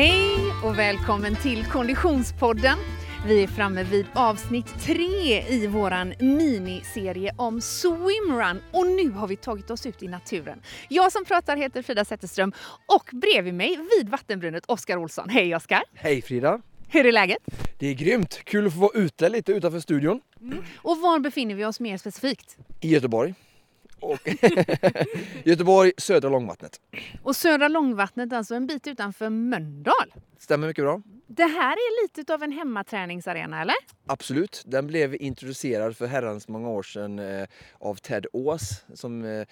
Hej och välkommen till Konditionspodden. Vi är framme vid avsnitt tre i våran miniserie om swimrun och nu har vi tagit oss ut i naturen. Jag som pratar heter Frida Zetterström och bredvid mig vid vattenbrunnen Oskar Olsson. Hej Oskar! Hej Frida! Hur är läget? Det är grymt! Kul att få vara ute lite utanför studion. Mm. Och var befinner vi oss mer specifikt? I Göteborg. Och Göteborg, södra Långvattnet. Och södra Långvattnet, alltså en bit utanför Mölndal. Stämmer mycket bra. Det här är lite av en hemmaträningsarena, eller? Absolut. Den blev introducerad för herrans många år sedan eh, av Ted Ås som eh,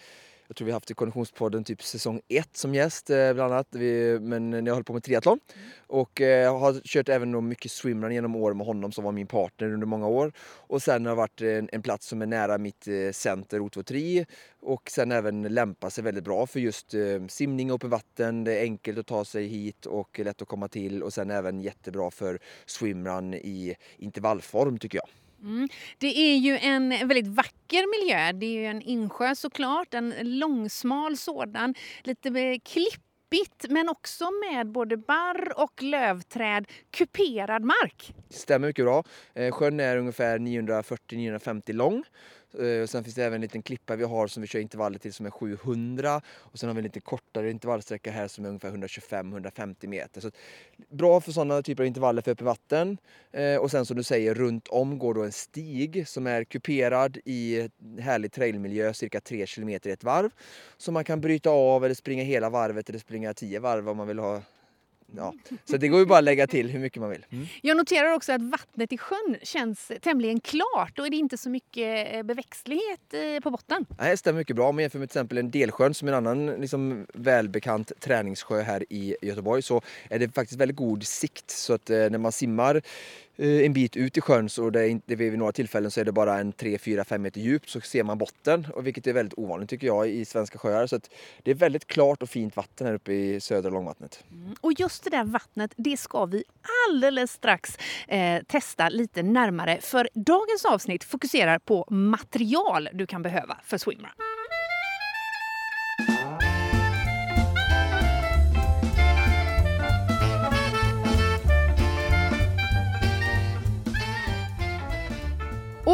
jag tror vi har haft i Konditionspodden typ säsong 1 som gäst eh, bland annat. Vi, men när jag höll på med triathlon. Mm. Och eh, har kört även då mycket swimrun genom åren med honom som var min partner under många år. Och sen har det varit en, en plats som är nära mitt eh, center O23 och sen även lämpar sig väldigt bra för just eh, simning och vatten. Det är enkelt att ta sig hit och lätt att komma till och sen även jättebra för swimrun i intervallform tycker jag. Mm. Det är ju en väldigt vacker miljö. Det är ju en insjö såklart, en långsmal sådan. Lite klippigt men också med både barr och lövträd, kuperad mark. Stämmer mycket bra. Eh, sjön är ungefär 940-950 lång Eh, sen finns det även en liten klippa vi har som vi kör intervaller till som är 700 och sen har vi en lite kortare intervallsträcka här som är ungefär 125-150 meter. Så bra för sådana typer av intervaller för öppet vatten. Eh, och sen som du säger, runt om går då en stig som är kuperad i härlig trailmiljö, cirka 3 km i ett varv. Så man kan bryta av eller springa hela varvet eller springa 10 varv om man vill ha ja. Så det går ju bara att lägga till hur mycket man vill. Mm. Jag noterar också att vattnet i sjön känns tämligen klart och är det inte så mycket eh, beväxtlighet eh, på botten. Nej, det stämmer mycket bra. Om man jämför med till exempel en Delsjön som är en annan liksom, välbekant träningssjö här i Göteborg så är det faktiskt väldigt god sikt. Så att eh, när man simmar Eh, en bit ut i sjön så det är, vid några tillfällen så är det bara en 3, 4, 5 meter djupt så ser man botten och vilket är väldigt ovanligt tycker jag i svenska sjöar. Så det är väldigt klart och fint vatten här uppe i södra långvattnet. Mm. Och just det där vattnet, det ska vi alldeles strax eh, testa lite närmare för dagens avsnitt fokuserar på material du kan behöva för swimrun.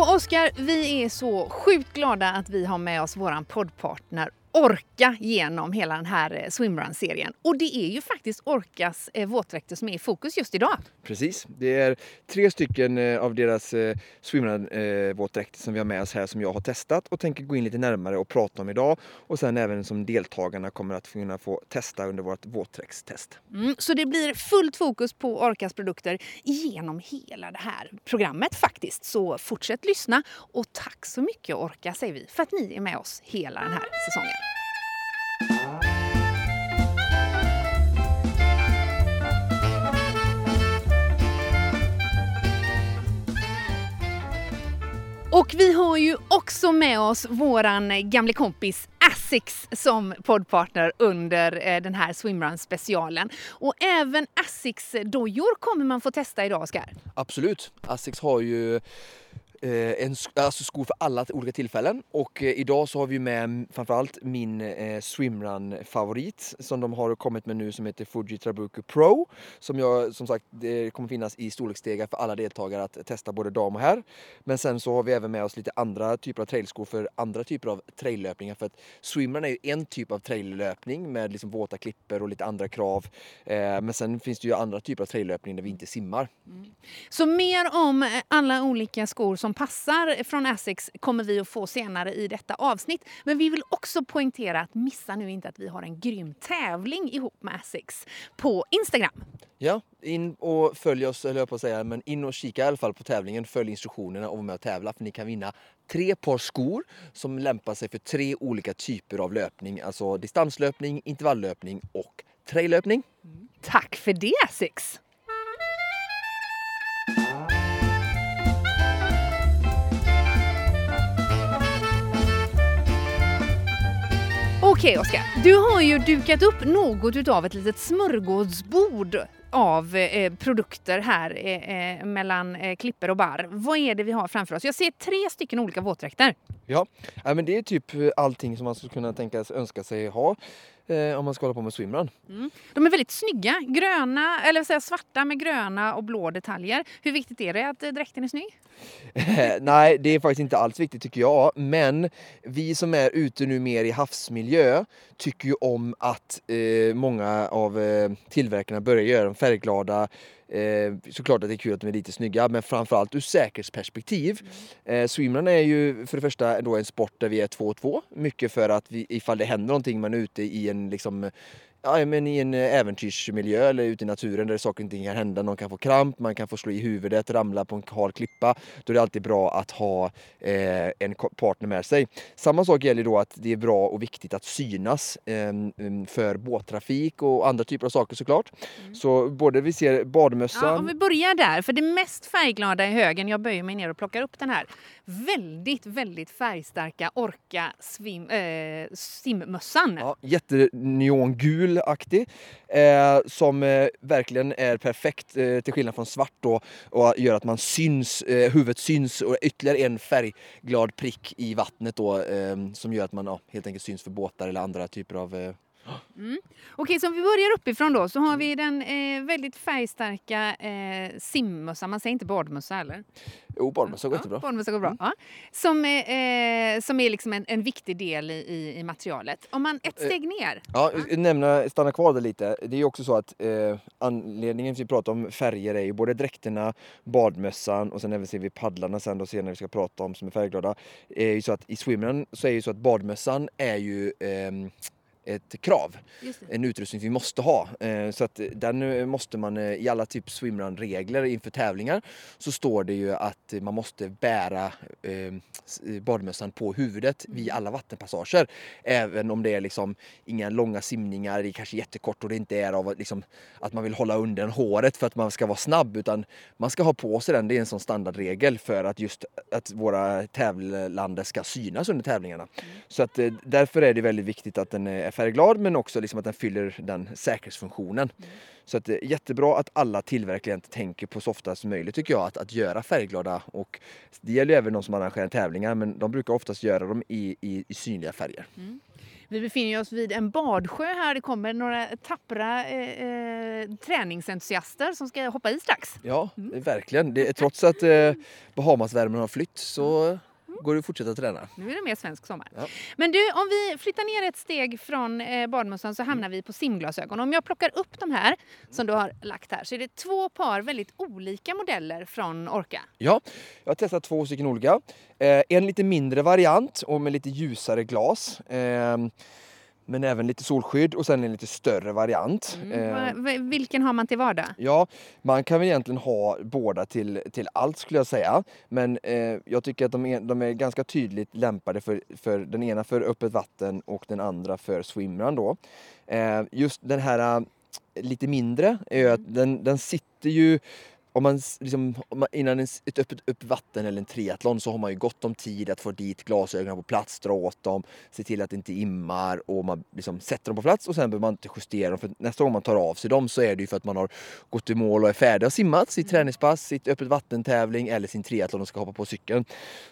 Och Oskar, vi är så sjukt glada att vi har med oss våran poddpartner orka genom hela den här eh, swimrun-serien. Och det är ju faktiskt Orkas eh, våtdräkter som är i fokus just idag. Precis, det är tre stycken eh, av deras swimrun-våtdräkter som vi har med oss här som jag har testat och tänker gå in lite närmare och prata om idag. Och sen även som deltagarna kommer att kunna få testa under vårt våtdräktstest. Mm, så det blir fullt fokus på Orkas produkter genom hela det här programmet faktiskt. Så fortsätt lyssna och tack så mycket Orka säger vi för att ni är med oss hela den här säsongen. Och vi har ju också med oss våran gamle kompis Asics som poddpartner under eh, den här swimrun specialen. Och även Asics dojor kommer man få testa idag, Oskar. Absolut. Asics har ju Eh, en, alltså skor för alla olika tillfällen. Och eh, idag så har vi med framförallt min eh, swimrun-favorit som de har kommit med nu som heter Fuji Trabuku Pro. Som jag som sagt, det kommer finnas i storleksstegar för alla deltagare att testa både dam och herr. Men sen så har vi även med oss lite andra typer av trailskor för andra typer av traillöpningar. För att swimrun är ju en typ av traillöpning med liksom våta klipper och lite andra krav. Eh, men sen finns det ju andra typer av traillöpning där vi inte simmar. Mm. Så mer om alla olika skor som passar från Asics kommer vi att få senare i detta avsnitt. Men vi vill också poängtera att missa nu inte att vi har en grym tävling ihop med Asics på Instagram. Ja, in och följ oss, eller jag på att säga, men in och kika i alla fall på tävlingen. Följ instruktionerna och var med och tävla för ni kan vinna tre par skor som lämpar sig för tre olika typer av löpning. Alltså distanslöpning, intervalllöpning och traillöpning. Tack för det Asics! Okej Oskar, du har ju dukat upp något utav ett litet smörgåsbord av eh, produkter här eh, eh, mellan eh, klipper och barr. Vad är det vi har framför oss? Jag ser tre stycken olika våtdräkter. Ja, ja men det är typ eh, allting som man skulle kunna tänkas önska sig ha eh, om man ska hålla på med swimrun. Mm. De är väldigt snygga, gröna, eller säga svarta med gröna och blå detaljer. Hur viktigt är det att eh, dräkten är snygg? Nej, det är faktiskt inte alls viktigt tycker jag. Men vi som är ute nu mer i havsmiljö tycker ju om att eh, många av eh, tillverkarna börjar göra dem färgglada. Eh, såklart att det är kul att de är lite snygga, men framförallt ur säkerhetsperspektiv. Mm. Eh, swimrun är ju för det första då en sport där vi är två och två. Mycket för att vi, ifall det händer någonting, man är ute i en liksom ja, men i en eh, äventyrsmiljö eller ute i naturen där saker och ting kan hända. Någon kan få kramp, man kan få slå i huvudet, ramla på en hal klippa. Då är det alltid bra att ha eh, en partner med sig. Samma sak gäller då att det är bra och viktigt att synas eh, för båttrafik och andra typer av saker såklart. Mm. Så både vi ser badmössan... Ja, om vi börjar där, för det mest färgglada i högen, jag böjer mig ner och plockar upp den här. Väldigt, väldigt färgstarka Orca swim, äh, simmössan. Ja, jätteneongul aktig eh, som eh, verkligen är perfekt eh, till skillnad från svart då och gör att man syns, eh, huvudet syns och ytterligare en färgglad prick i vattnet då eh, som gör att man ja, helt enkelt syns för båtar eller andra typer av eh, Mm. Okej, så om vi börjar uppifrån då så har vi den eh, väldigt färgstarka eh, simmössan. Man säger inte badmössa eller? Jo, badmössa går ja, jättebra. Badmössa går bra. Mm. Ja. Som, eh, som är liksom en, en viktig del i, i, materialet. Om man ett eh, steg ner. Ja, ja. Nämna, stanna kvar där lite. Det är också så att eh, anledningen till att vi pratar om färger är ju både dräkterna, badmössan och sen även ser vi paddlarna sen då senare vi ska prata om som är färgglada. är ju så att i swimrun så är ju så att badmössan är ju ehm, ett krav. En utrustning vi måste ha. Eh, så att den eh, måste man eh, i alla typ swimrun-regler inför tävlingar så står det ju att man måste bära badmössan på huvudet vid mm. alla vattenpassager. Även om det är liksom inga långa simningar, det är kanske jättekort och det inte är av liksom, att man vill hålla undan håret för att man ska vara snabb utan man ska ha på sig den. Det är en sån standardregel för att just att våra tävlande ska synas under tävlingarna. Mm. Så att därför är det väldigt viktigt att den är färgglad men också liksom att den fyller den säkerhetsfunktionen. Mm. Så att det är jättebra att alla tillverkare tänker på så ofta som möjligt tycker jag att, att göra färgglada och det gäller även de som arrangerar tävlingar men de brukar oftast göra dem i, i, i synliga färger. Mm. Vi befinner oss vid en badsjö här. Det kommer några tappra eh, eh, träningsentusiaster som ska hoppa i strax. Ja, mm. verkligen. Det, trots att eh, Bahamasvärmen har flytt så går att fortsätta träna. Nu är det mer svensk sommar. Ja. Men du, om vi flyttar ner ett steg från eh, badmössan så hamnar vi på simglasögon. Om jag plockar upp de här som du har lagt här så är det två par väldigt olika modeller från Orca. Ja, jag har testat två stycken olika. Eh, en lite mindre variant och med lite ljusare glas. Eh, men även lite solskydd och sen en lite större variant. Mm. Eh, vilken har man till vardag? Ja, man kan väl egentligen ha båda till, till allt skulle jag säga. Men eh, jag tycker att de är, de är ganska tydligt lämpade för, för den ena för öppet vatten och den andra för swimrun då. Eh, just den här eh, lite mindre är att mm. den, den sitter ju om man, liksom, om man, innan ett öppet upp vatten eller en triathlon så har man ju gott om tid att få dit glasögonen på plats, dra åt dem, se till att det inte immar och man liksom sätter dem på plats och sen behöver man inte justera dem för nästa gång man tar av sig dem så är det ju för att man har gått i mål och är färdig och simmat sitt träningspass, sitt öppet vattentävling eller sin triathlon och ska hoppa på cykeln.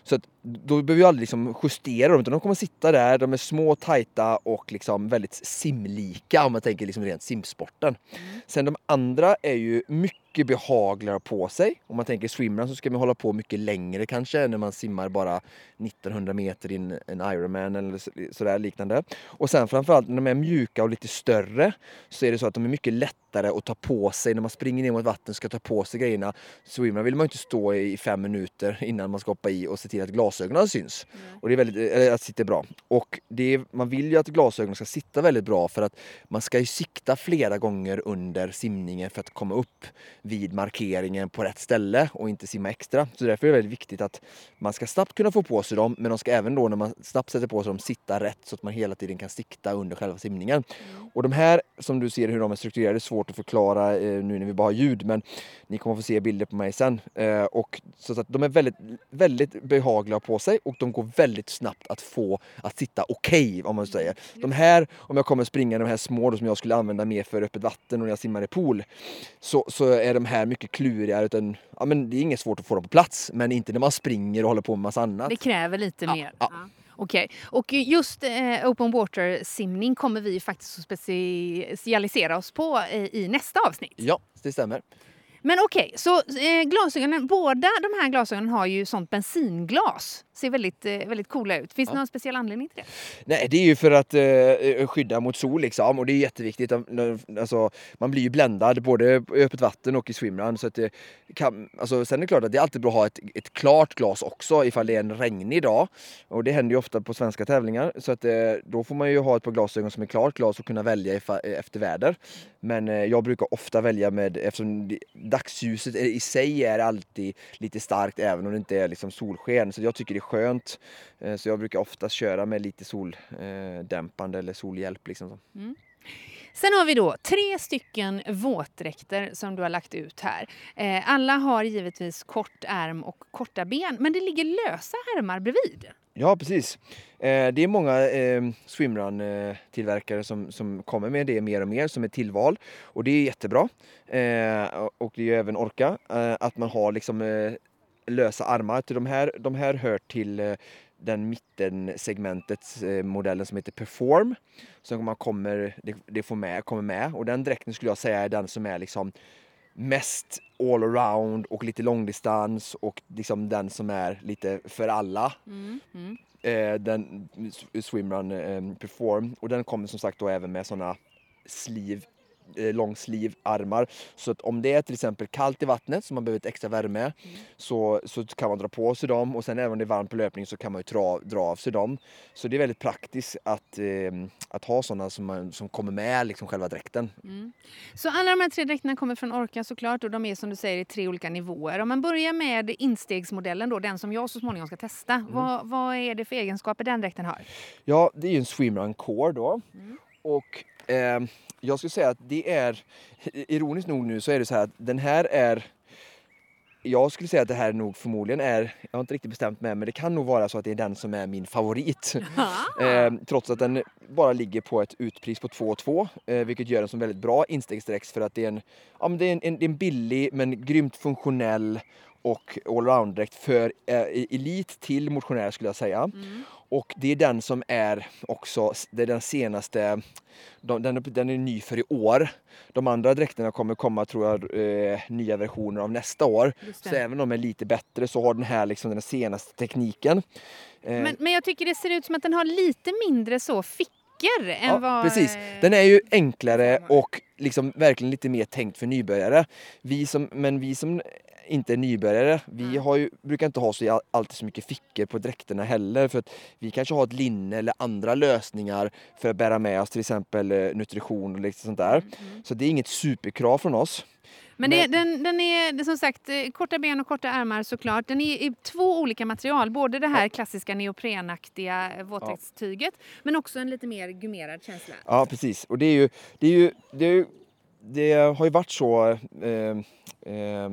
Så att, då behöver vi aldrig liksom justera dem utan de kommer sitta där, de är små, tajta och liksom väldigt simlika om man tänker liksom rent simsporten. Mm. Sen de andra är ju mycket mycket behagligare på sig. Om man tänker swimrun så ska man hålla på mycket längre kanske än när man simmar bara 1900 meter i en Ironman eller sådär liknande. Och sen framförallt när de är mjuka och lite större så är det så att de är mycket lättare att ta på sig. När man springer ner mot vatten och ska ta på sig grejerna. Swimrun vill man inte stå i fem minuter innan man ska hoppa i och se till att glasögonen syns. Mm. Och det är väldigt, eller att sitter bra. Och det är, man vill ju att glasögonen ska sitta väldigt bra för att man ska ju sikta flera gånger under simningen för att komma upp vid markeringen på rätt ställe och inte simma extra. Så därför är det väldigt viktigt att man ska snabbt kunna få på sig dem men de ska även då när man snabbt sätter på sig dem sitta rätt så att man hela tiden kan sikta under själva simningen. Mm. Och de här som du ser hur de är strukturerade är svårt att förklara eh, nu när vi bara har ljud men ni kommer få se bilder på mig sen. Eh, och så att de är väldigt, väldigt behagliga på sig och de går väldigt snabbt att få att sitta okej okay, om man säger. De här, om jag kommer springa de här små som jag skulle använda mer för öppet vatten och när jag simmar i pool så, så är är de här mycket klurigare. Utan, ja, men det är inget svårt att få dem på plats, men inte när man springer och håller på med massa annat. Det kräver lite ja, mer. Ja. Okej, och just eh, open water simning kommer vi faktiskt att specialisera oss på eh, i nästa avsnitt. Ja, det stämmer. Men okej, så eh, glasögonen, båda de här glasögonen har ju sånt bensinglas. Ser väldigt, eh, väldigt coola ut. Finns det Ja. någon speciell anledning till det? Nej, det är ju för att eh, skydda mot sol liksom och det är jätteviktigt. Alltså, man blir ju bländad både i öppet vatten och i swimrun. Så att det kan, alltså, sen är det klart att det är alltid bra att ha ett, ett klart glas också ifall det är en regnig dag. Och det händer ju ofta på svenska tävlingar. Så att, eh, då får man ju ha ett par glasögon som är klart glas och kunna välja efter väder. Men eh, jag brukar ofta välja med, eftersom det, dagsljuset i sig är alltid lite starkt även om det inte är liksom solsken. Så jag tycker det är skönt. Eh, så jag brukar oftast köra med lite soldämpande eh, eller solhjälp. Liksom. Mm. Sen har vi då tre stycken våtdräkter som du har lagt ut här. Eh, alla har givetvis kort ärm och korta ben, men det ligger lösa ärmar bredvid. Ja, precis. Eh, Det är många eh, swimrun-tillverkare som, som kommer med det mer och mer som ett tillval. Och det är jättebra. Eh, och- det är ju även Orca, eh, att man har liksom eh, lösa armar. De här, de här hör till eh, den mittensegmentets eh, modellen som heter Perform. Som man kommer, det, det får med, kommer med. Och den dräkten skulle jag säga är den som är liksom mest all around och lite långdistans och liksom den som är lite för alla Mm. Mm. eh, den swimrun eh, perform och den kommer som sagt då även med sådana sleeve eh, lång sleeve armar så att om det är till exempel kallt i vattnet så man behöver ett extra värme så, så kan man dra på sig dem och sen även om det är varmt på löpning så kan man ju dra, dra av sig dem. Så det är väldigt praktiskt att, eh, att ha sådana som, man, som kommer med liksom själva dräkten. Mm. Så alla de här tre dräkterna kommer från Orca såklart och de är som du säger i tre olika nivåer. Om man börjar med instegsmodellen då, den som jag så småningom ska testa. Vad, vad är det för egenskaper den dräkten har? Ja, det är ju en swimrun core då. Och eh, jag skulle säga att det är, ironiskt nog nu så är det så här att den här är jag skulle säga att det här nog förmodligen är, jag har inte riktigt bestämt mig, men det kan nog vara så att det är den som är min favorit. Eh, trots att den bara ligger på ett utpris på 2 2 eh, vilket gör den som väldigt bra instegsdräkt för att det är en, ja, men det är en, en, det är en billig men grymt funktionell och allround-dräkt för eh, elit till motionär skulle jag säga. Och det är den som är också, det är den senaste, de, den, den är ny för i år. De andra dräkterna kommer komma tror jag eh, nya versioner av nästa år. Så även om de är lite bättre så har den här liksom den senaste tekniken. Eh, Men, men jag tycker det ser ut som att den har lite mindre så fickor än Ja, vad... precis. eh, Den är ju enklare och liksom verkligen lite mer tänkt för nybörjare. Vi som, men vi som inte är nybörjare, vi har ju, brukar inte ha så all- alltid så mycket fickor på dräkterna heller. För att vi kanske har ett linne eller andra lösningar för att bära med oss till exempel eh, nutrition och lite sånt där. Mm, Så det är inget superkrav från oss. Men det, Men- den, den är som sagt eh, korta ben och korta ärmar såklart. Den är i två olika material. Både det här klassiska neoprenaktiga eh, våtdräktstyget men också en lite mer gummerad känsla. Ja, precis. Och det är ju, det är ju, det, är ju, det har ju varit så eh, eh,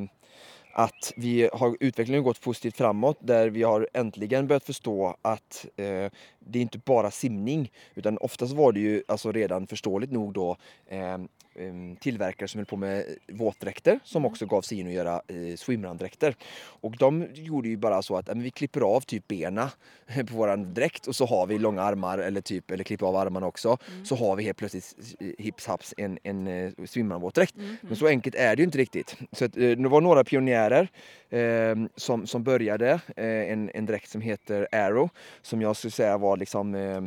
att vi har utvecklingen gått positivt framåt där vi har äntligen börjat förstå att eh, det är inte bara simning utan oftast var det ju alltså redan förståeligt nog då eh, eh, tillverkare som höll på med våtdräkter som också gav sig in och göra eh, swimrun-dräkter. Och de gjorde ju bara så att vi klipper av typ bena på våran dräkt och så har vi långa armar eller typ eller klipper av armarna också. Så har vi helt plötsligt eh, hips haps en, en eh, swimrun-våtdräkt. Men så enkelt är det ju inte riktigt. Så att, eh, det var några pionjärer eh, som, som började eh, en, en dräkt som heter Arrow som jag skulle säga var liksom eh, eh,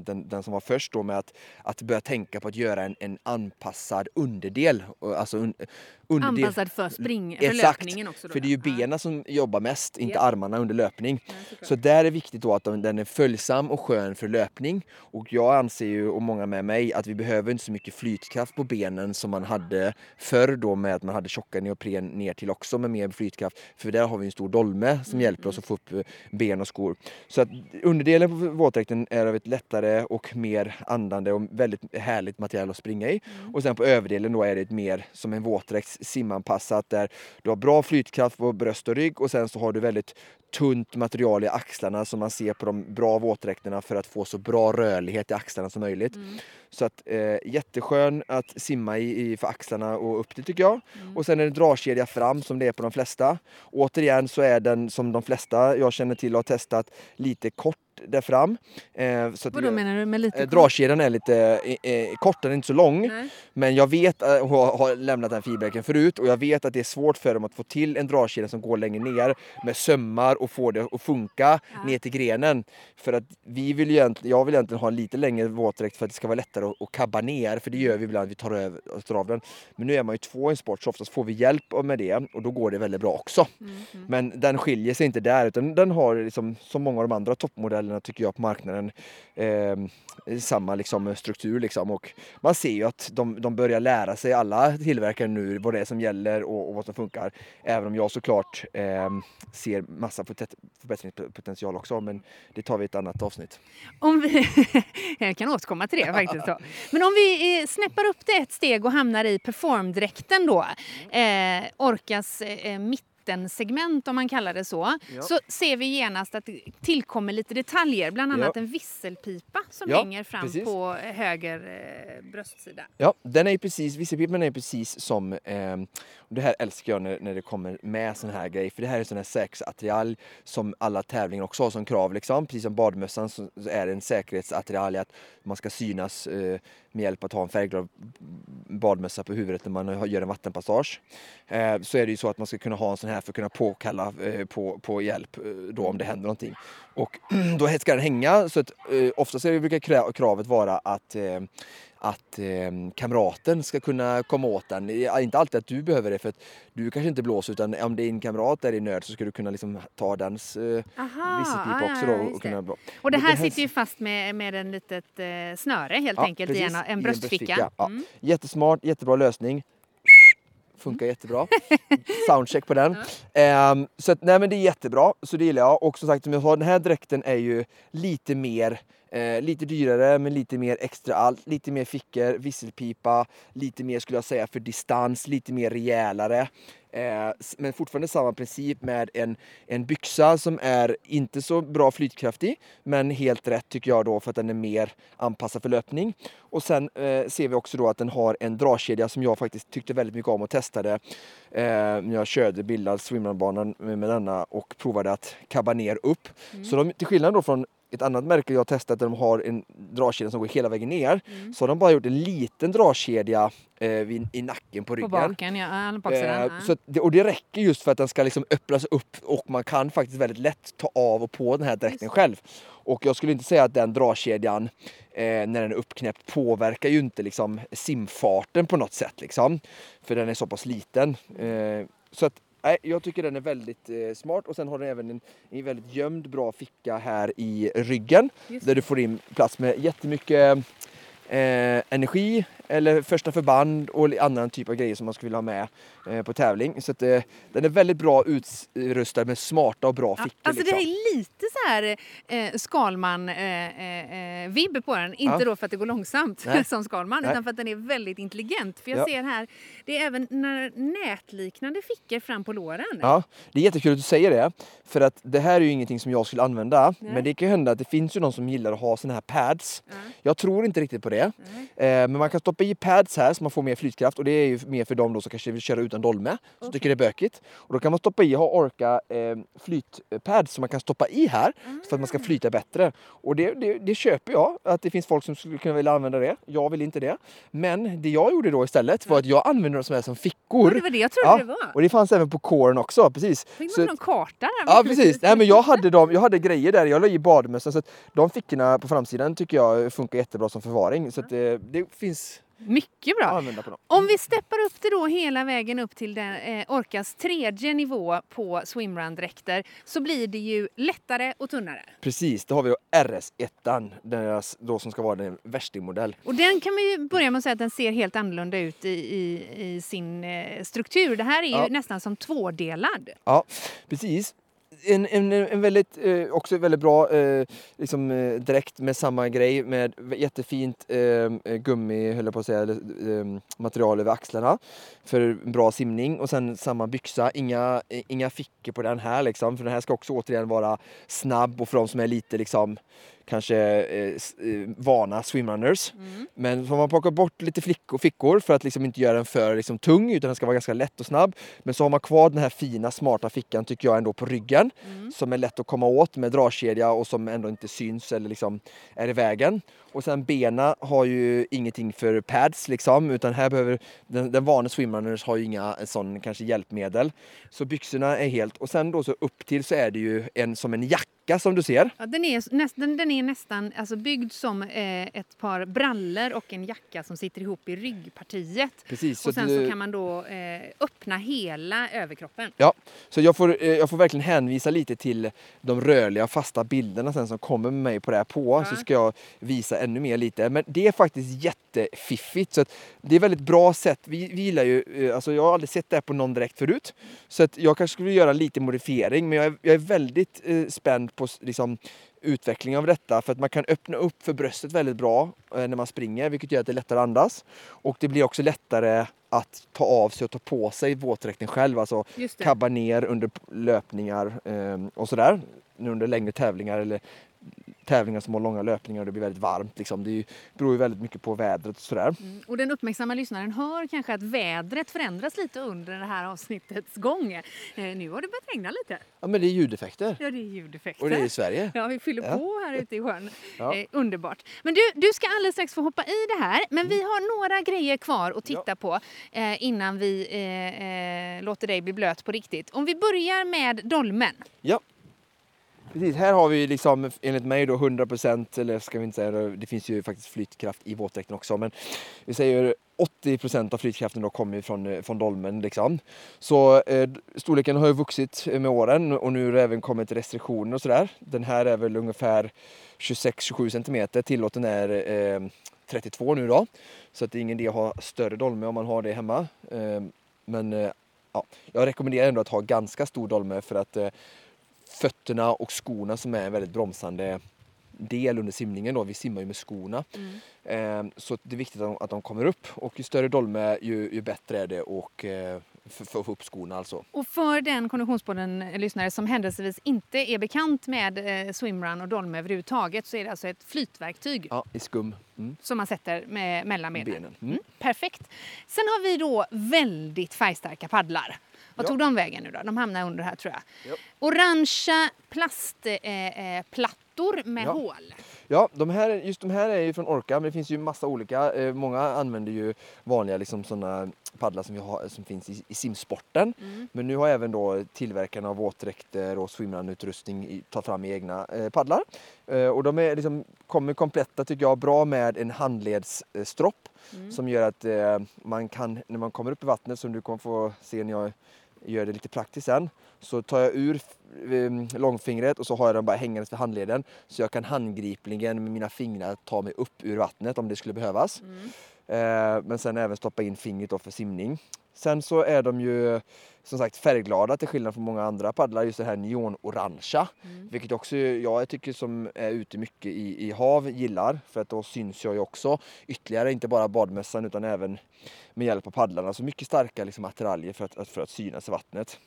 den, den som var först då med att, att börja tänka på att göra en, en anpassad underdel. Alltså un, underdel. Anpassad för spring, för Exakt, löpningen också. Då, för det är ju ja. benen som jobbar mest, inte Ja. armarna under löpning. Ja. Så där är viktigt då att de- den är följsam och skön för löpning. Och jag anser ju, och många med mig, att vi behöver inte så mycket flytkraft på benen som man hade förr då med att man hade tjocka neopren ner till också med mer flytkraft. För där har vi en stor dolme som hjälper oss att få upp eh, ben och skor. Så att underdelen på våtdräkten är av ett lättare och mer andande och väldigt härligt material att springa i. Och sen på överdelen då är det mer som en våtdräkt simanpassat där du har bra flytkraft på bröst och rygg och sen så har du väldigt tunt material i axlarna som man ser på de bra våtdräkterna för att få så bra rörlighet i axlarna som möjligt. Så att eh, jätteskön att simma i, i för axlarna och upp till tycker jag. Och sen är det dragkedja fram som det är på de flesta. Återigen så är den som de flesta jag känner till och har testat lite kort där fram. Eh, så att Vad då vi- menar du med lite eh, Dragkedjan är lite eh, eh, kort, den är inte så lång. Nej. Men jag vet, att hon har- lämnat den fiberleken förut och jag vet att det är svårt för dem att få till en dragkedja som går längre ner med sömmar och få det att funka ner till grenen. För att vi vill ju egentligen, jag vill egentligen ha en lite längre våtdräkt för att det ska vara lättare att, att kabba ner. För det gör vi ibland, vi tar, över, tar av den. Men nu är man ju två i en sport så oftast får vi hjälp med det och då går det väldigt bra också. Men den skiljer sig inte där utan den har liksom, som många av de andra toppmodellerna tycker jag på marknaden eh, samma liksom, struktur. Liksom. Och man ser ju att de, de börjar lära sig alla tillverkare nu vad det är som gäller och, och vad som funkar. Även om jag såklart eh, ser massa förbätt- förbättringspotential också men det tar vi i ett annat avsnitt. Om vi, jag kan återkomma till det faktiskt. Då. Men om vi eh, snäppar upp det ett steg och hamnar i performdräkten då. Eh, Orcas eh, mittensegment om man kallar det så. Ja. Så ser vi genast att det tillkommer lite detaljer. Bland annat Ja. en visselpipa som Ja, hänger fram precis. på höger eh, bröstsida. Ja, den är precis, visselpipan är precis som, och det här älskar jag när, när det kommer med sån här grej, för det här är sån här säkerhetsattiralj som alla tävlingar också har som krav liksom. Precis som badmössan så är det en säkerhetsattiralj att man ska synas eh, med hjälp av att ha en färgglad badmössa på huvudet när man gör en vattenpassage. Eh, så är det ju så att man ska kunna ha en sån här för att kunna påkalla eh, på, på hjälp eh, då om det händer någonting. Och då ska den hänga så att eh, oftast brukar kravet vara att eh, att eh, kamraten ska kunna komma åt den. Det Inte alltid att du behöver det för att du kanske inte blåser utan om din kamrat är i nöd så ska du kunna liksom ta dens eh, Aha, visselpipa ja, också ja, då och det. kunna blå. Och det Det här här- sitter ju fast med, med en litet eh, snöre helt Ja, enkelt i precis, en, i en bröstficka. Ja. Mm. Jättesmart, jättebra lösning. Funkar jättebra. Soundcheck på den. Ehm, så att, nej men det är jättebra, så det gillar jag. Och som sagt, den här dräkten är ju lite mer Eh, lite dyrare men lite mer extra allt. Lite mer fickor, visselpipa, lite mer skulle jag säga för distans, lite mer rejälare. Eh, men fortfarande samma princip med en, en byxa som är inte så bra flytkraftig men helt rätt tycker jag då för att den är mer anpassad för löpning. Och sen eh, ser vi också då att den har en dragkedja som jag faktiskt tyckte väldigt mycket om och testade eh, när jag körde bildad swimrunbanan med, med denna och provade att kabba ner upp. Så de, till skillnad då från ett annat märke jag testat där de har en dragkedja som går hela vägen ner så har de bara gjort en liten dragkedja eh, vid, i nacken på På ryggen. baken, ja. Baksidan. Eh, så det, och det räcker just för att den ska liksom öppnas upp och man kan faktiskt väldigt lätt ta av och på den här dräkten själv. Och jag skulle inte säga att den dragkedjan eh, när den är uppknäppt påverkar ju inte liksom simfarten på något sätt liksom. För den är så pass liten. Eh, så att Nej, jag tycker den är väldigt eh, smart och sen har den även en, en väldigt gömd bra ficka här i ryggen. Där du får in plats med jättemycket eh, energi eller första förband och annan typ av grejer som man skulle vilja ha med eh, på tävling. Så att, eh, den är väldigt bra utrustad med smarta och bra Ja, fickor. alltså liksom. det är lite så här eh, Skalman-vibb på den. Inte Ja. då för att det går långsamt Nej. som Skalman Nej. utan för att den är väldigt intelligent. För jag Ja. ser här, det är även nätliknande fickor fram på låren. Ja, det är jättekul att du säger det. För att det här är ju ingenting som jag skulle använda. Nej. Men det kan hända att det finns ju någon som gillar att ha såna här pads. Ja. Jag tror inte riktigt på det. Eh, men man kan stoppa i pads här så man får mer flytkraft och det är ju mer för dem då som kanske vill köra utan dolme. Så tycker det är bökigt. Och då kan man stoppa i, ha Orca eh, flytpads som man kan stoppa i här för att man ska flyta bättre. Och det, det, det köper jag, att det finns folk som skulle kunna vilja använda det. Jag vill inte det. Men det jag gjorde då istället var att jag använde dem som, som Ja, fickor. det var det jag trodde Ja, det var. och det fanns även på kåren också, precis. Fick man någon karta där? Ja precis, Nej, men jag, hade dem, jag hade grejer där, jag la i badmössan så att de fickorna på framsidan tycker jag funkar jättebra som förvaring. Så att det, det finns Mycket bra. Om vi steppar upp det då hela vägen upp till den, eh, Orcas tredje nivå på swimrun-dräkter så blir det ju lättare och tunnare. Precis, då har vi då RS1, deras, då som ska vara en värstingmodell. Och den kan vi börja med att säga att den ser helt annorlunda ut i, i, i sin eh, struktur. Det här är ju Ja. nästan som tvådelad. Ja, precis. En, en, en väldigt, eh, också väldigt bra eh, liksom, eh, dräkt med samma grej med jättefint eh, eh, gummi, höll jag på att säga, eller, eh, material över axlarna för bra simning. Och sen samma byxa, inga, eh, inga fickor på den här liksom, för den här ska också återigen vara snabb och för de som är lite liksom kanske eh, eh, vana swimrunners. Mm. Men så har man plockat bort lite flickor, fickor för att liksom inte göra den för liksom, tung utan den ska vara ganska lätt och snabb. Men så har man kvar den här fina smarta fickan tycker jag ändå på ryggen Mm. som är lätt att komma åt med dragkedja och som ändå inte syns eller liksom är i vägen. Och sen bena har ju ingenting för pads liksom utan här behöver den, den vanliga swimrunners har ju inga en sån kanske hjälpmedel. Så byxorna är helt och sen då så upp till så är det ju en som en jacka som du ser. Ja, den, är nästan, den är nästan alltså byggd som eh, ett par brallor och en jacka som sitter ihop i ryggpartiet. Precis. Och sen att, så kan man då eh, öppna hela överkroppen. Ja, så jag får, eh, jag får verkligen hänvisa lite till de rörliga fasta bilderna sen som kommer med mig på det här på. Ja. Så ska jag visa ännu mer lite. Men det är faktiskt jättefiffigt. Så att det är väldigt bra sätt. Vi, vi gillar ju, eh, alltså jag har aldrig sett det här på någon direkt förut. Så att jag kanske skulle göra lite modifiering. Men jag är, jag är väldigt eh, spänd på liksom, utveckling av detta för att man kan öppna upp för bröstet väldigt bra eh, när man springer vilket gör att det är lättare att andas. Och det blir också lättare att ta av sig och ta på sig våtdräkten själv. Alltså kabba ner under löpningar eh, och sådär. Under längre tävlingar eller tävlingar som har långa löpningar och det blir väldigt varmt. Liksom. Det ju, beror ju väldigt mycket på vädret och sådär. Mm. Och den uppmärksamma lyssnaren hör kanske att vädret förändras lite under det här avsnittets gång. Eh, nu har det börjat regna lite. Ja men det är ljudeffekter. Ja, det är ljudeffekter. Och det är i Sverige. Ja, vi fyller Ja. på här ute i sjön. Ja. Eh, underbart. Men du, du ska alldeles strax få hoppa i det här. Men vi har några grejer kvar att titta Ja. på eh, innan vi eh, eh, låter dig bli blöt på riktigt. Om vi börjar med dolmen. Ja. Precis, här har vi liksom enligt mig då 100% eller ska vi inte säga det, det finns ju faktiskt flytkraft i våtdräkten också men vi säger 80% av flytkraften då kommer från, eh, från dolmen liksom. Så eh, storleken har ju vuxit med åren och nu har det även kommit restriktioner och sådär. Den här är väl ungefär 26-27 cm, tillåten är eh, 32 nu då. Så att det är ingen idé att ha större dolme om man har det hemma. Eh, men eh, ja, jag rekommenderar ändå att ha ganska stor dolme för att eh, fötterna och skorna som är en väldigt bromsande del under simningen. Då. Vi simmar ju med skorna. Eh, så det är viktigt att de, att de kommer upp och ju större dolme ju, ju bättre är det och, eh, för, för att få upp skorna alltså. Och för den Konditionspodden-lyssnare som händelsevis inte är bekant med eh, swimrun och dolme överhuvudtaget så är det alltså ett flytverktyg Ja, i skum. Mm. som man sätter med, mellan benen. Benen. Mm. Mm, perfekt. Sen har vi då väldigt färgstarka paddlar. Vad Ja. tog de vägen nu då? De hamnar under här tror jag. Ja. Orangea plastplattor eh, eh, med Ja. hål. Ja, de här, just de här är ju från Orca, men det finns ju massa olika. Eh, många använder ju vanliga liksom, sådana paddlar som, vi har, som finns i, i simsporten. Mm. Men nu har även då tillverkarna av våtdräkter och swimrunutrustning tagit fram egna eh, paddlar. Eh, och de är liksom, kommer kompletta tycker jag, bra med en handledsstropp Mm. som gör att eh, man kan, när man kommer upp i vattnet, som du kommer få se när jag gör det lite praktiskt sen, så tar jag ur eh, långfingret och så har jag den bara hängandes vid handleden så jag kan handgripligen med mina fingrar ta mig upp ur vattnet om det skulle behövas. Mm. Eh, men sen även stoppa in fingret för simning. Sen så är de ju som sagt färgglada till skillnad från många andra paddlar. Just det här neonorangea. Mm. Vilket också jag tycker som är ute mycket i, i hav gillar. För att då syns jag ju också ytterligare, inte bara badmössan utan även med hjälp av paddlarna. Så mycket starka liksom, attiraljer för att, för att synas i vattnet.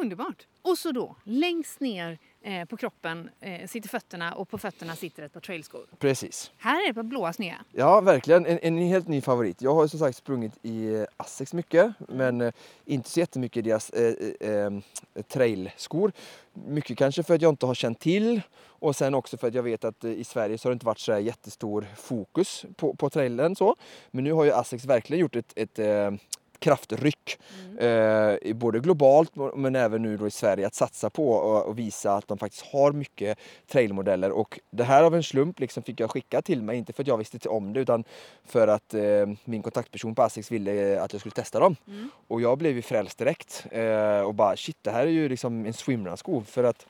Underbart. Och så då, längst ner eh, på kroppen eh, sitter fötterna och på fötterna sitter ett par trailskor. Precis. Här är det ett par blåa sneda. Ja, verkligen. En, en helt ny favorit. Jag har som sagt sprungit i eh, Asics mycket, men eh, inte så jättemycket i deras eh, eh, trailskor. Mycket kanske för att jag inte har känt till och sen också för att jag vet att i Sverige så har det inte varit så jättestor fokus på, på trailen så. Men nu har ju Asics verkligen gjort ett, ett eh, kraftryck, eh, i både globalt men även nu då i Sverige, att satsa på och, och visa att de faktiskt har mycket trailmodeller. Och det här av en slump liksom fick jag skicka till mig, inte för att jag visste om det utan för att eh, min kontaktperson på Asics ville eh, att jag skulle testa dem. Mm. Och jag blev ju frälst direkt eh, och bara shit, det här är ju liksom en swimrun-sko för att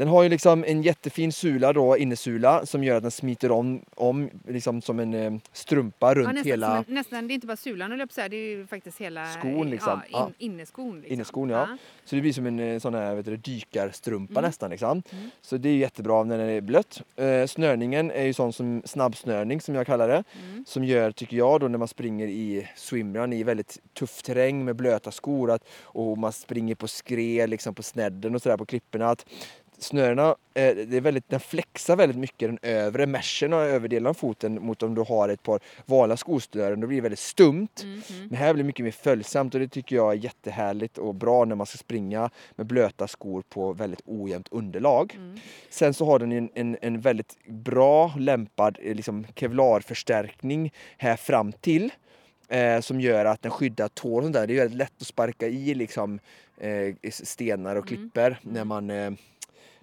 den har ju liksom en jättefin sula då, innesula, som gör att den smiter om, om liksom som en eh, strumpa runt Ja, nästan, hela en, nästan, det är inte bara sulan, att säga, det är ju faktiskt hela Skon, liksom. ja, in, Ja. inneskon. Liksom. Inneskon, ja. Så det blir som en eh, sån här vet du, dykarstrumpa Mm. nästan. Liksom. Mm. Så det är jättebra när den är blött. Eh, snörningen är ju sån som snabbsnörning som jag kallar det. Mm. Som gör, tycker jag, då när man springer i swimrun i väldigt tuff terräng med blöta skor att, och man springer på skred liksom på snedden och sådär på klipporna. Att snörena, eh, det är väldigt, den flexar väldigt mycket den övre meshen och överdelen av foten mot om du har ett par vanliga skosnören. Då blir det väldigt stumt. Mhm. Men här blir det mycket mer följsamt och det tycker jag är jättehärligt och bra när man ska springa med blöta skor på väldigt ojämnt underlag. Mm. Sen så har den en, en, en väldigt bra lämpad eh, liksom kevlarförstärkning här fram till. Eh, som gör att den skyddar tår och sånt där. Det är väldigt lätt att sparka i liksom, eh, stenar och Mm. klipper när man eh,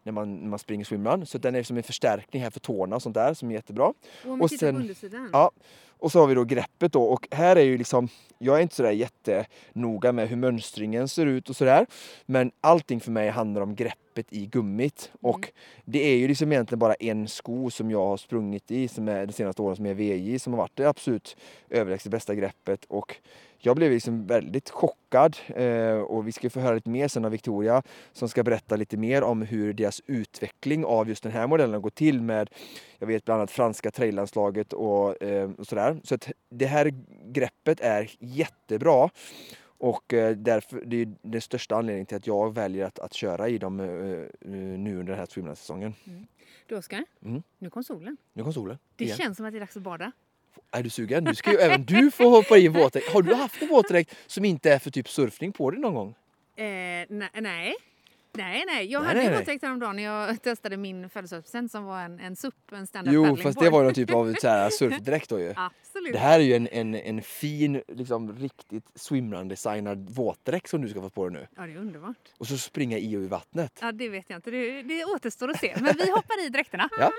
när man, när man springer swimrun. Så den är som en förstärkning här för tårna och sånt där som är jättebra. Vi Och sen-. Ja, och så har vi då greppet då och här är ju liksom, jag är inte sådär jättenoga med hur mönstringen ser ut och sådär. Men allting för mig handlar om greppet i gummit Mm. och det är ju liksom egentligen bara en sko som jag har sprungit i som är de senaste åren som är VJ som har varit det absolut överlägset bästa greppet och jag blev liksom väldigt chockad eh, och vi ska få höra lite mer sen av Victoria som ska berätta lite mer om hur deras utveckling av just den här modellen går till med jag vet bland annat franska traillandslaget och, eh, och sådär. Så att det här greppet är jättebra och eh, därför, det är den största anledningen till att jag väljer att, att köra i dem eh, nu under den här swimrun-säsongen. Du Oskar, Mm. nu kom solen. Nu kom solen. Det igen. känns som att det är dags att bada. Är du sugen? Nu ska ju även du få hoppa i en våtdräkt. Har du haft en våtdräkt som inte är för typ surfning på dig någon gång? Eh, ne- nej. Nej, nej. Jag Nej, hade nej, nej. våtdräkt häromdagen när jag testade min födelsedagspresent som var en, en SUP, en standard Jo, fast det var någon typ av så här surfdräkt då ju. Absolut. Det här är ju en, en, en fin, liksom riktigt swimrun-designad våtdräkt som du ska få på dig nu. Ja, det är underbart. Och så springa i och i vattnet. Ja, det vet jag inte. Det, det återstår att se. Men vi hoppar i dräkterna. Ja.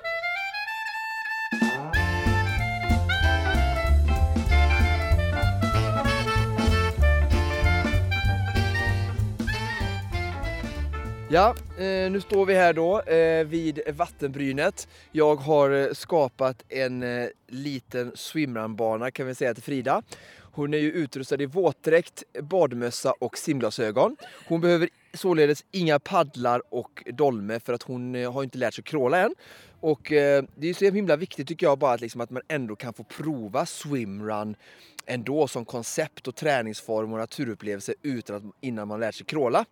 Ja, eh, nu står vi här då eh, vid vattenbrynet. Jag har eh, skapat en liten swimrunbana kan vi säga till Frida. Hon är ju utrustad i våtdräkt, badmössa och simglasögon. Hon behöver således inga paddlar och dolme för att hon har inte lärt sig crawla än. Och det är så himla viktigt tycker jag bara att, liksom, att man ändå kan få prova swimrun ändå som koncept och träningsform och naturupplevelse utan att, innan man lärt sig crawla.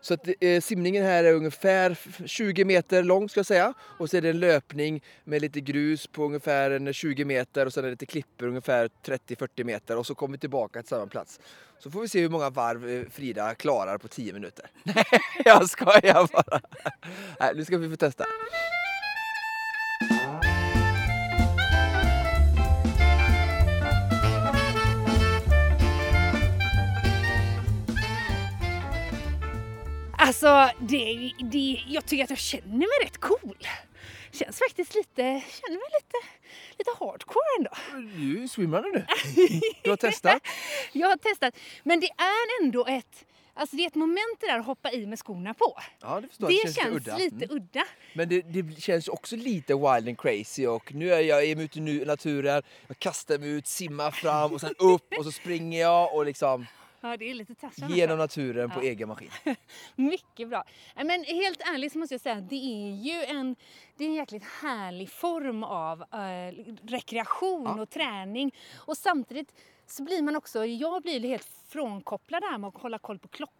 Så att, eh, simningen här är ungefär 20 meter lång ska jag säga. Och så är det en löpning med lite grus på ungefär en 20 meter och sen är det lite klippor ungefär 30-40 meter och så kommer vi tillbaka till samma plats. Så får vi se hur många varv eh, Frida klarar på 10 minuter. Nej, jag skojar bara. Nej, nu ska vi få testa. Alltså, det, det, jag tycker att jag känner mig rätt cool. Känns faktiskt lite, känner mig lite, lite hardcore ändå. Du är swimrunner nu. Du har testat. Jag har testat, men det är ändå ett, alltså det är ett moment det där att hoppa i med skorna på. Ja, det förstår Det jag. känns, udda. lite Mm. udda. Men det, det känns också lite wild and crazy och nu är jag ute i naturen, jag kastar mig ut, simmar fram och sen upp och så springer jag och liksom Ja, det är lite Tarzan. genom naturen på Ja. egen maskin. Mycket bra. Men helt ärligt så måste jag säga att det är ju en, det är en jäkligt härlig form av eh, rekreation Ja. och träning. Och samtidigt så blir man också, jag blir helt frånkopplad här med att hålla koll på klockan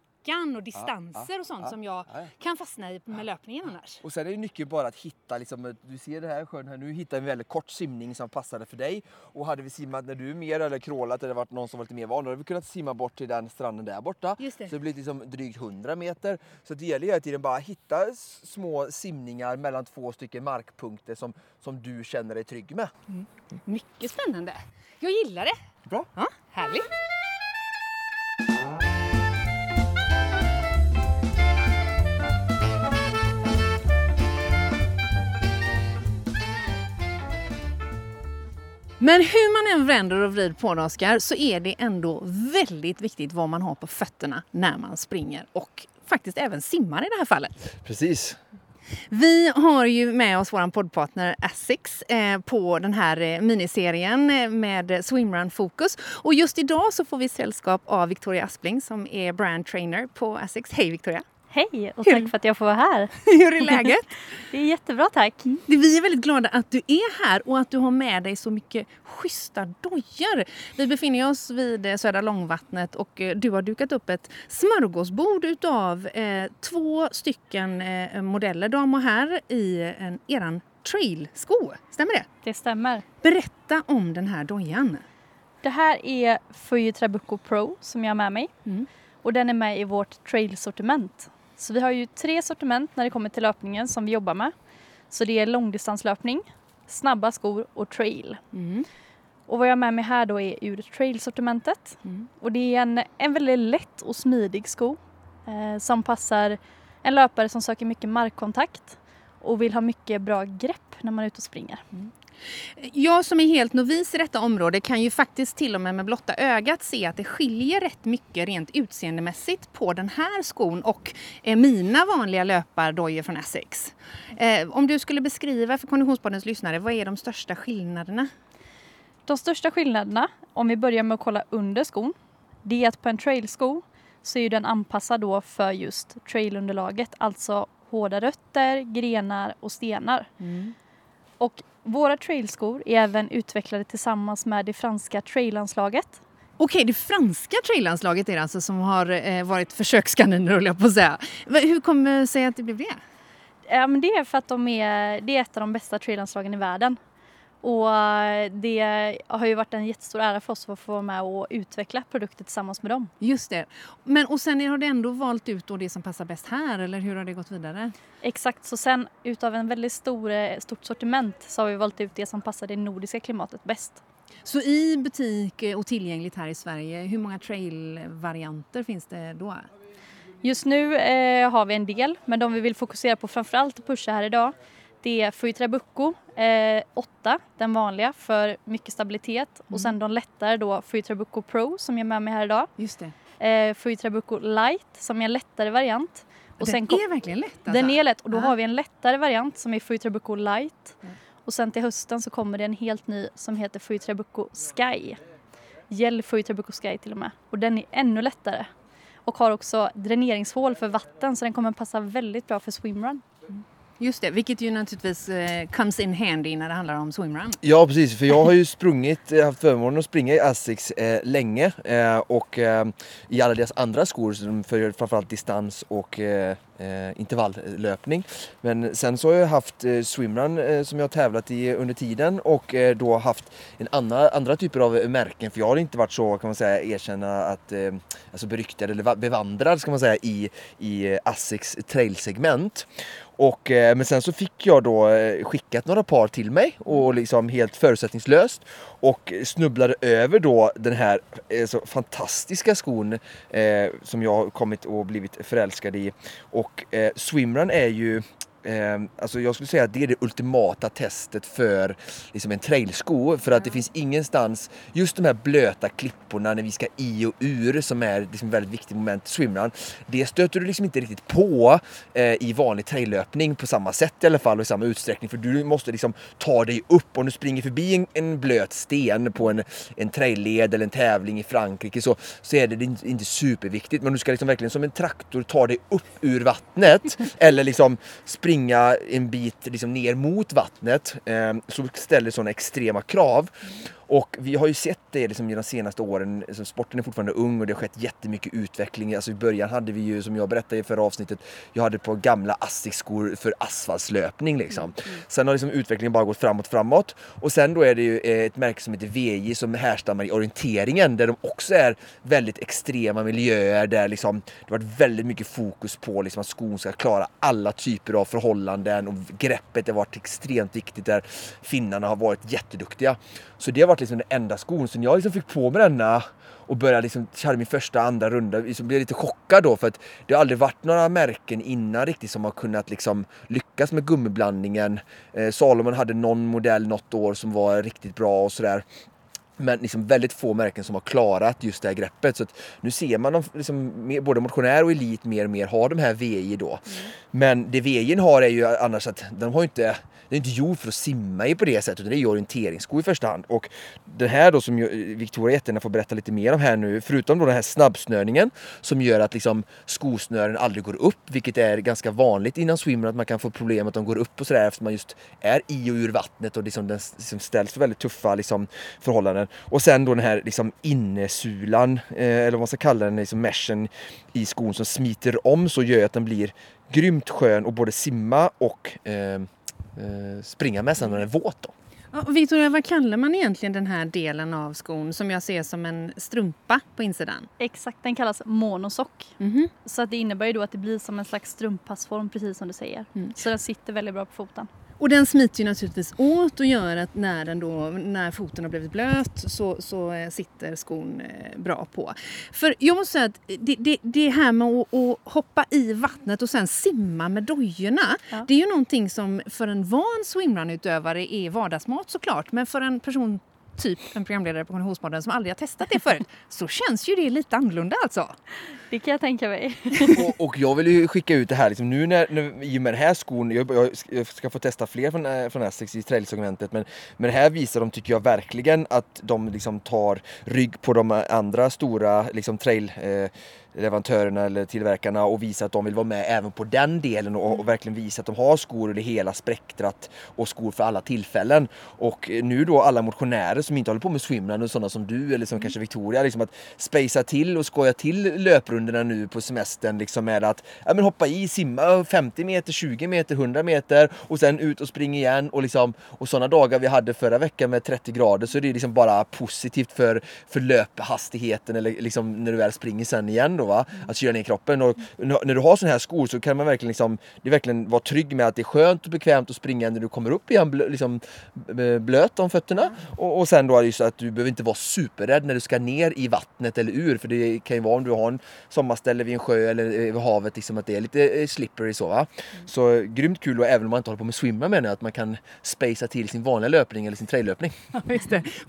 och distanser och sånt ja, som jag ja. kan fastna i med löpningen annars. Och sen är det nyckeln bara att hitta, liksom, du ser det här sjön här, nu hittar vi en väldigt kort simning som passade för dig. Och hade vi simmat när du är mer eller crawlat eller varit någon som var lite mer van, då hade vi kunnat simma bort till den stranden där borta. Just det. Så det blir liksom drygt 100 meter. Så det gäller hela tiden bara att hitta små simningar mellan två stycken markpunkter som, som du känner dig trygg med. Mycket spännande. Jag gillar det. Bra. Ja, härligt. Men hur man än vänder och vrider på det, Oskar, så är det ändå väldigt viktigt vad man har på fötterna när man springer och faktiskt även simmar i det här fallet. Precis. Vi har ju med oss vår poddpartner Asics eh, på den här eh, miniserien eh, med Swimrun Fokus. Och just idag så får vi sällskap av Victoria Aspling som är brand trainer på Asics. Hej Victoria! Hej och Hur- tack för att jag får vara här. Hur är läget? Det är jättebra tack. Vi är väldigt glada att du är här och att du har med dig så mycket schyssta dojor. Vi befinner oss vid eh, Södra Långvattnet och eh, du har dukat upp ett smörgåsbord utav eh, två stycken eh, modeller, dam och herr, i en, eran trailsko. Stämmer det? Det stämmer. Berätta om den här dojan. Det här är Fuji Trabucco Pro som jag har med mig. Mm. Och den är med i vårt trailsortiment. Så vi har ju tre sortiment när det kommer till löpningen som vi jobbar med. Så det är långdistanslöpning, snabba skor och trail. Mm. Och vad jag har med mig här då är ur trailsortimentet. Mm. Och det är en, en väldigt lätt och smidig sko eh, som passar en löpare som söker mycket markkontakt och vill ha mycket bra grepp när man är ute och springer. Jag som är helt novis i detta område kan ju faktiskt till och med med blotta ögat se att det skiljer rätt mycket rent utseendemässigt på den här skon och eh, mina vanliga löpardojor från Essex. Eh, om du skulle beskriva för Konditionspoddens lyssnare, vad är de största skillnaderna? De största skillnaderna, om vi börjar med att kolla under skon, det är att på en trailsko så är den anpassad då för just trailunderlaget, alltså hårda rötter, grenar och stenar. Och våra trailskor är även utvecklade tillsammans med det franska trailanslaget. Okej, det franska trailanslaget är det alltså som har eh, varit försökskaniner, höll jag på att säga. Hur kommer det sig att det blev det? Ja, men det är för att de är, det är ett av de bästa trailanslagen i världen. Och det har ju varit en jättestor ära för oss att få vara med och utveckla produkter tillsammans med dem. Just det. Men, och sen har du ändå valt ut då det som passar bäst här, eller hur har det gått vidare? Exakt, så sen utav en väldigt stor, eh, stort sortiment så har vi valt ut det som passar det nordiska klimatet bäst. Så i butik eh, och tillgängligt här i Sverige, hur många trailvarianter finns det då? Just nu eh, har vi en del, men de vi vill fokusera på framförallt och pusha här idag det är Fuji Trabucco eh, 8, den vanliga för mycket stabilitet Mm. och sen de lättare då Trabucco Pro som jag är med mig här idag. Just det. Eh, Trabucco Light som är en lättare variant. Och den sen är verkligen lätt alltså. Den är lätt och då Ja. har vi en lättare variant som är Trabucco Light. Mm. Och sen till hösten så kommer det en helt ny som heter Trabucco Sky. Gel Trabucco Sky till och med. Och den är ännu lättare. Och har också dräneringshål för vatten så den kommer passa väldigt bra för swimrun. Just det, vilket ju naturligtvis eh, comes in handy när det handlar om swimrun. Ja precis, för jag har ju sprungit, eh, haft förmånen att springa i Asics eh, länge eh, och eh, i alla deras andra skor för framförallt distans och eh, eh, intervalllöpning. Men sen så har jag haft eh, swimrun eh, som jag har tävlat i under tiden och eh, då haft en annan, andra typer av märken för jag har inte varit så kan man säga erkänna att eh, alltså beryktad eller bevandrad ska man säga i, i eh, Asics trailsegment. Och, eh, men sen så fick jag då eh, skickat några par till mig och liksom helt förutsättningslöst och snubblade över då den här eh, så fantastiska skon eh, som jag har kommit och blivit förälskad i. Och eh, swimrun är ju Eh, alltså jag skulle säga att det är det ultimata testet för liksom en trailsko för att det finns ingenstans, just de här blöta klipporna när vi ska i och ur som är liksom väldigt viktigt moment i swimrun. Det stöter du liksom inte riktigt på eh, i vanlig traillöpning på samma sätt i alla fall och i samma utsträckning för du måste liksom ta dig upp. Om du springer förbi en, en blöt sten på en, en trailled eller en tävling i Frankrike så, så är det inte, superviktigt. Men du ska liksom verkligen som en traktor ta dig upp ur vattnet eller liksom springa springa en bit liksom ner mot vattnet eh, så ställer sådana extrema krav. Och vi har ju sett det liksom de senaste åren, alltså sporten är fortfarande ung och det har skett jättemycket utveckling. Alltså I början hade vi ju, som jag berättade i förra avsnittet, jag hade på gamla Asics-skor för asfaltslöpning liksom. Sen har liksom utvecklingen bara gått framåt, framåt. Och sen då är det ju eh, ett märke som heter VJ som härstammar i orienteringen där de också är väldigt extrema miljöer där liksom det har varit väldigt mycket fokus på liksom att skon ska klara alla typer av förhållanden och greppet har varit extremt viktigt där finnarna har varit jätteduktiga. Så det har varit liksom den enda skon. Så när jag liksom fick på mig denna och började liksom, körde min första andra runda, så blev jag lite chockad då för att det har aldrig varit några märken innan riktigt som har kunnat liksom lyckas med gummiblandningen. Eh, Salomon hade någon modell något år som var riktigt bra och sådär. Men liksom väldigt få märken som har klarat just det här greppet. Så att nu ser man dem, liksom, både motionär och elit mer och mer har de här VI då. Men det VI har är ju annars att de har inte det är inte gjord för att simma i på det sättet utan det är ju orienteringssko i första hand. Och det här då som Victoria jättegärna får berätta lite mer om här nu, förutom då den här snabbsnörningen som gör att liksom skosnören aldrig går upp, vilket är ganska vanligt innan swimrun att man kan få problem att de går upp och sådär eftersom man just är i och ur vattnet och liksom den liksom ställs för väldigt tuffa liksom, förhållanden. Och sen då den här liksom innesulan, eh, eller vad man ska kalla den, liksom meshen i skon som smiter om så gör att den blir grymt skön att både simma och eh, eh, springa med sen när den är våt. Då. Victoria, vad kallar man egentligen den här delen av skon som jag ser som en strumpa på insidan? Exakt, den kallas monosock. Mm -hmm. Så att det innebär ju då att det blir som en slags strumppassform precis som du säger. Mm. Så den sitter väldigt bra på foten. Och den smiter ju naturligtvis åt och gör att när, den då, när foten har blivit blöt så, så eh, sitter skon eh, bra på. För jag måste säga att det, det, det här med att, att, hoppa i vattnet och sen simma med dojorna. Ja. Det är ju någonting som för en van swimrun-utövare är vardagsmat såklart. Men för en person typ en programledare på Konditionspodden som aldrig har testat det förut så känns ju det lite annorlunda alltså. Det kan jag tänka mig. och, och, jag vill ju skicka ut det här liksom, nu när, när, i och med den här skon, jag, jag ska få testa fler från, eh, från Essex i trailsegmentet men, men här visar de tycker jag verkligen att de liksom tar rygg på de andra stora liksom trail eh, leverantörerna eller tillverkarna och visa att de vill vara med även på den delen och, och verkligen visa att de har skor i hela spektrat och skor för alla tillfällen. Och nu då alla motionärer som inte håller på med swimrun och sådana som du eller som mm. kanske Victoria, liksom att spacea till och skoja till löprundorna nu på semestern liksom med att ja, men hoppa i, simma 50 meter, 20 meter, 100 meter och sen ut och springa igen och liksom och sådana dagar vi hade förra veckan med 30 grader så är det liksom bara positivt för, för löphastigheten eller liksom när du väl springer sen igen då va. Att kyla ner kroppen. Och när du har sådana här skor så kan man verkligen liksom, det är verkligen vara trygg med att det är skönt och bekvämt att springa när du kommer upp igen blö, liksom, blöt om fötterna. Och, och sen då är det så att du behöver inte vara superrädd när du ska ner i vattnet eller ur. För det kan ju vara om du har en sommarställe vid en sjö eller vid havet, liksom att det är lite eh, slippery så. Va? Så grymt kul och även om man inte håller på med swimma menar jag att man kan spacea till sin vanliga löpning eller sin traillöpning. Ja,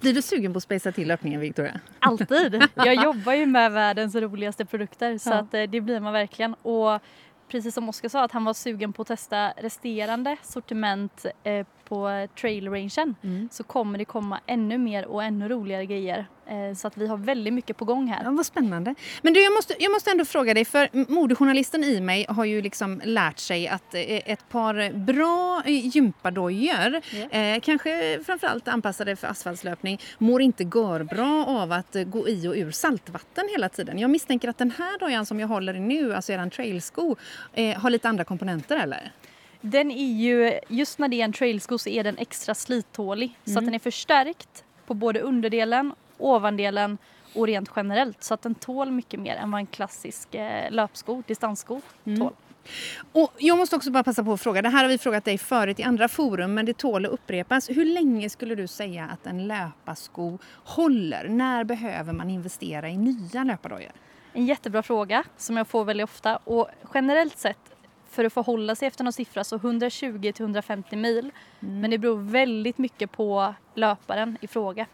Blir du sugen på att spacea till löpningen Victoria? Alltid! Jag jobbar ju med världens roligaste produkter så att eh, det blir man verkligen. Och precis som Oskar sa att han var sugen på att testa resterande sortiment eh, på trail-rangen mm. så kommer det komma ännu mer och ännu roligare grejer. Eh, så att vi har väldigt mycket på gång här. Ja, vad spännande. Men du, jag måste, jag måste ändå fråga dig, för modejournalisten i mig har ju liksom lärt sig att eh, ett par bra gympadojor, yeah. eh, kanske framförallt anpassade för asfaltslöpning, mår inte bra av att gå i och ur saltvatten hela tiden. Jag misstänker att den här dojan som jag håller i nu, alltså er trailsko, eh, har lite andra komponenter eller? Den är ju, just när det är en trailsko så är den extra slittålig. Mm. Så att mm. den är förstärkt på både underdelen, ovandelen och rent generellt. Så att den tål mycket mer än vad en klassisk eh, löpsko, distanssko, mm. tål. Och jag måste också bara passa på att fråga, det här har vi frågat dig förut i andra forum men det tål att upprepas. Hur länge skulle du säga att en löparsko håller? När behöver man investera i nya löpardojor? En jättebra fråga som jag får väldigt ofta och generellt sett för att få hålla sig efter någon siffra så 120 till 150 mil. Mm. Men det beror väldigt mycket på löparen i fråga.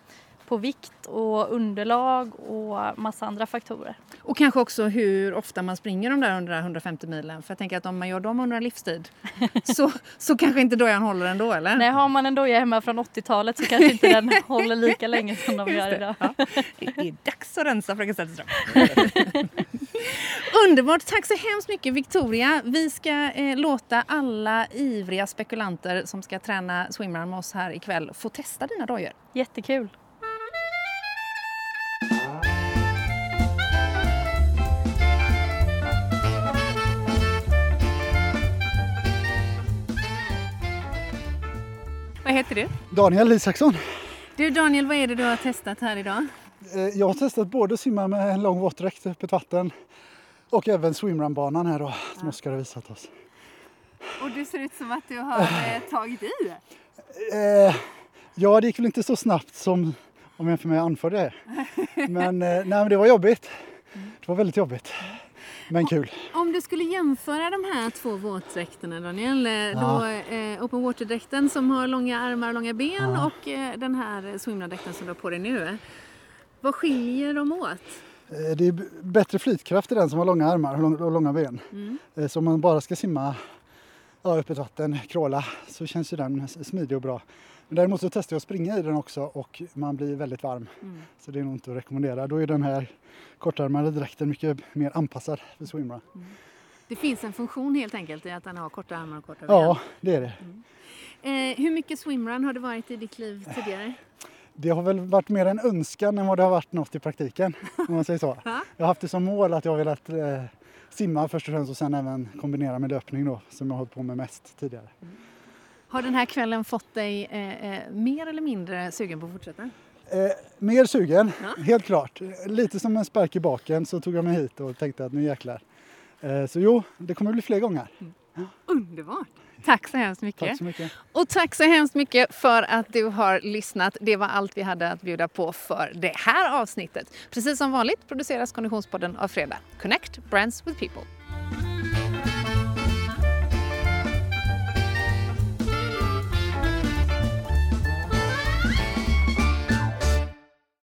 På vikt och underlag och massa andra faktorer. Och kanske också hur ofta man springer de där 150 milen. För jag tänker att om man gör dem under en livstid så, så kanske inte dojan håller ändå eller? Nej, har man en doja hemma från 80-talet så kanske inte den håller lika länge som de gör idag. Ja. Det är dags att rensa fröken Zetterström. Underbart! Tack så hemskt mycket Victoria. Vi ska eh, låta alla ivriga spekulanter som ska träna swimrun med oss här ikväll få testa dina dojor. Jättekul! Vad heter du? Daniel Isaksson. Du Daniel, vad är det du har testat här idag? Eh, jag har testat både simma med en lång våtdräkt, öppet vatten och även swimrunbanan här då, som ja. Oskar har visat oss. Och det ser ut som att du har eh, tagit i? Eh, ja, det gick väl inte så snabbt som om jag jämför med anförde Men, eh, nej, men det var jobbigt. Det var väldigt jobbigt. Men kul. Om du skulle jämföra de här två våtdräkterna Daniel. Eh, ja. Då, eh, open water-dräkten som har långa armar och långa ben ja. och eh, den här swimrun-dräkten som du har på dig nu. Vad skiljer de åt? Eh, det är bättre flytkraft i den som har långa armar och långa ben. Mm. Eh, så om man bara ska simma ja, öppet vatten, crawla, så känns ju den smidig och bra. Men däremot så testar jag att springa i den också och man blir väldigt varm. Mm. Så det är nog inte att rekommendera. Då är den här kortärmade dräkten mycket mer anpassad för swimrun. Det finns en funktion helt enkelt i att den har korta armar och korta Ja, det är det. ben. Eh, hur mycket swimrun har det varit i ditt liv tidigare? Det har väl varit mer en önskan än vad det har varit något i praktiken. Om man säger så. Ja. Jag har haft det som mål att jag har velat eh, simma först och främst och sen även kombinera med löpning då som jag har hållit på med mest tidigare. Har den här kvällen fått dig eh, eh, mer eller mindre sugen på att fortsätta? Eh, mer sugen, Ja. helt klart. Lite som en spark i baken så tog jag mig hit och tänkte att nu jäklar. Eh, så jo, det kommer bli fler gånger. Underbart! Tack så hemskt mycket. Tack så mycket. Och tack så hemskt mycket för att du har lyssnat. Det var allt vi hade att bjuda på för det här avsnittet. Precis som vanligt produceras Konditionspodden av Fredag. Connect Brands with People.